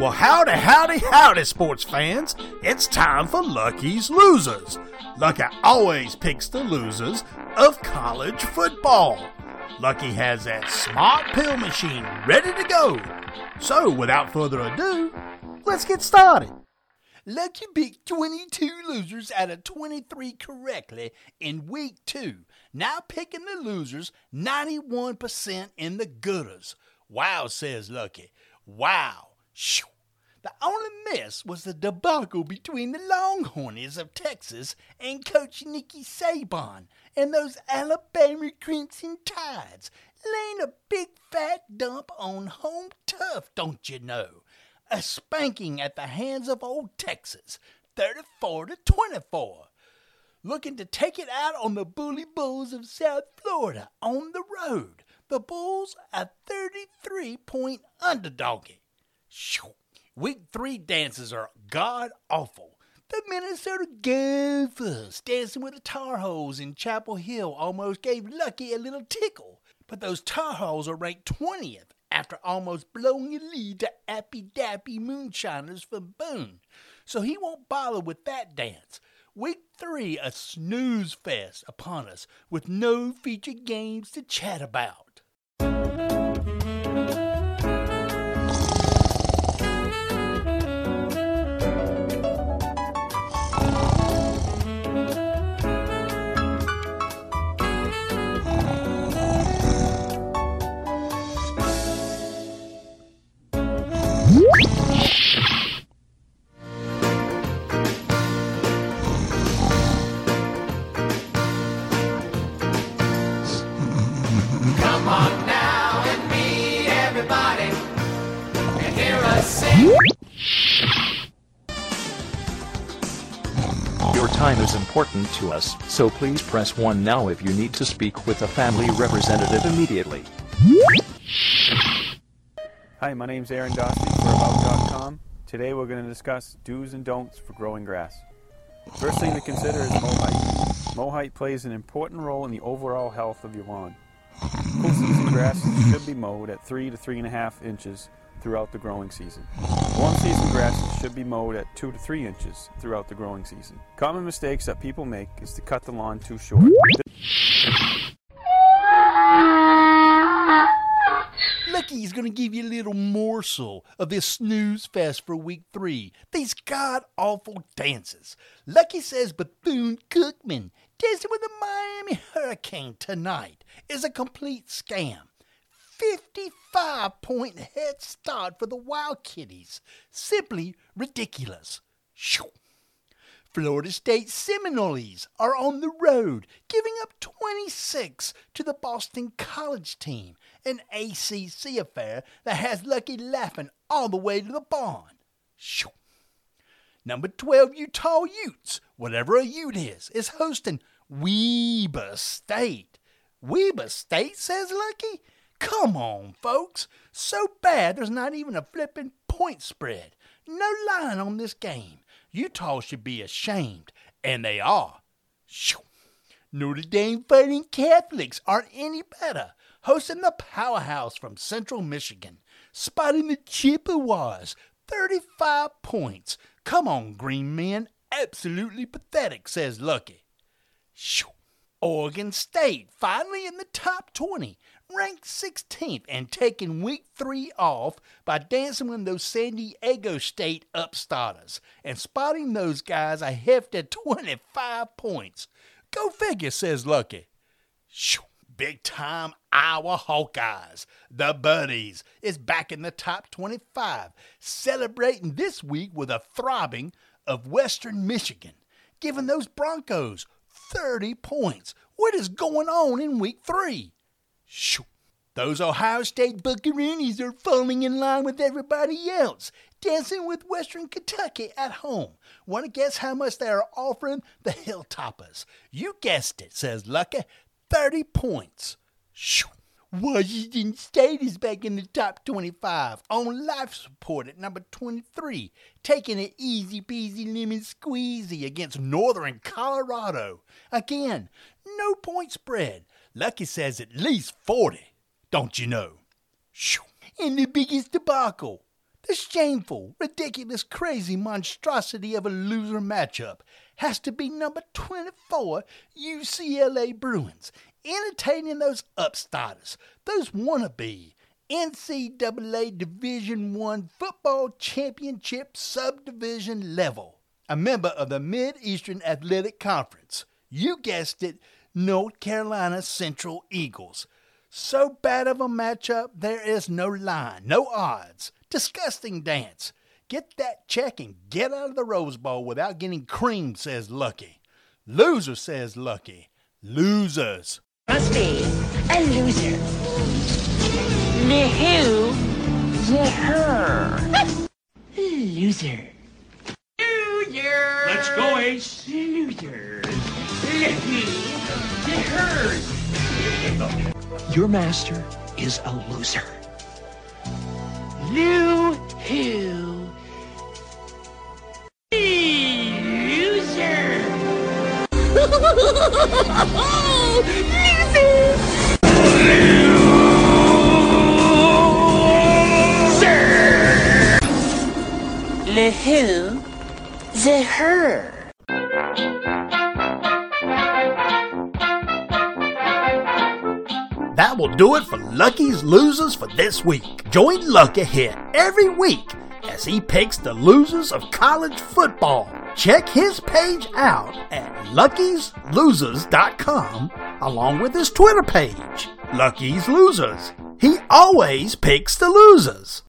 Well, howdy, howdy, howdy, sports fans. It's time for Lucky's Losers. Lucky always picks the losers of college football. Lucky has that smart pill machine ready to go. So, without further ado, let's get started. Lucky picked 22 losers out of 23 correctly in week two. Now picking the losers 91% in the gooders. Wow, says Lucky. Wow. Shoo. The only miss was the debacle between the Longhorns of Texas and Coach Nicky Saban and those Alabama Crimson Tides, laying a big fat dump on home turf, don't you know? A spanking at the hands of Old Texas, 34 to 24. Looking to take it out on the Bully Bulls of South Florida on the road. The Bulls are 33 point underdoggy. Week three dances are god awful. The Minnesota Gophers dancing with the Tar Heels in Chapel Hill almost gave Lucky a little tickle. But those Tar Heels are ranked 20th after almost blowing a lead to Appy Dappy Moonshiners from Boone. So he won't bother with that dance. Week three, a snooze fest upon us with no featured games to chat about. Your time is important to us, so please press 1 now if you need to speak with a family representative immediately. Hi, my name's Aaron Dosty for About.com. Today we're going to discuss do's and don'ts for growing grass. First thing to consider is mow height. Mow height plays an important role in the overall health of your lawn. Season grasses should be mowed at 3 to 3.5 inches throughout the growing season. Warm season grasses should be mowed at 2 to 3 inches throughout the growing season. Common mistakes that people make is to cut the lawn too short. Lucky's gonna give you a little morsel of this snooze fest for week three. These god awful dances. Lucky says Bethune Cookman dancing with the Miami Hurricane tonight is a complete scam. 55 point head start for the Wild Kitties. Simply ridiculous. Shoo. Florida State Seminoles are on the road, giving up 26 to the Boston College team, an ACC affair that has Lucky laughing all the way to the barn. Shoo. Number 12 Utah Utes, whatever a Ute is, is hosting Weber State. Weber State, says Lucky? Come on, folks. So bad there's not even a flippin' point spread. No line on this game. Utah should be ashamed, and they are. Shoo. Notre Dame Fighting Catholics aren't any better, hosting the powerhouse from Central Michigan, spotting the Chippewas, 35 points. Come on, green men, absolutely pathetic, says Lucky. Shoo. Oregon State finally in the top 20, ranked 16th and taking week three off by dancing with those San Diego State upstarters and spotting those guys a hefty 25 points. Go figure, says Lucky. Shoo. Big time Iowa Hawkeyes, the Buddies, is back in the top 25, celebrating this week with a throbbing of Western Michigan, giving those Broncos 30 points. What is going on in week three? Shoo. Those Ohio State Buccaroonies are falling in line with everybody else, dancing with Western Kentucky at home. Want to guess how much they are offering the Hilltoppers? You guessed it, says Lucky. 30 points. Shoo. Washington State is back in the top 25 on life support at number 23, taking it easy peasy lemon squeezy against Northern Colorado. Again, no point spread. Lucky says at least 40. Don't you know? Shoo. And the biggest debacle. The shameful, ridiculous, crazy monstrosity of a loser matchup has to be number 24 UCLA Bruins, entertaining those upstarters, those wannabe NCAA Division One football championship subdivision level, a member of the Mid Eastern Athletic Conference. You guessed it, North Carolina Central Eagles. So bad of a matchup, there is no line, no odds. Disgusting dance. Get that check and get out of the Rose Bowl without getting creamed, says Lucky. Loser, says Lucky. Losers. must be a loser. The who, the her. loser. Loser. Let's go, Ace. Loser. The who, the her. Your master is a loser. Lou who. Loser. Loser. Le who, the her. That will do it for Lucky's Losers for this week. Join Lucky here every week as he picks the losers of college football. Check his page out at luckyslosers.com along with his Twitter page, Lucky's Losers. He always picks the losers.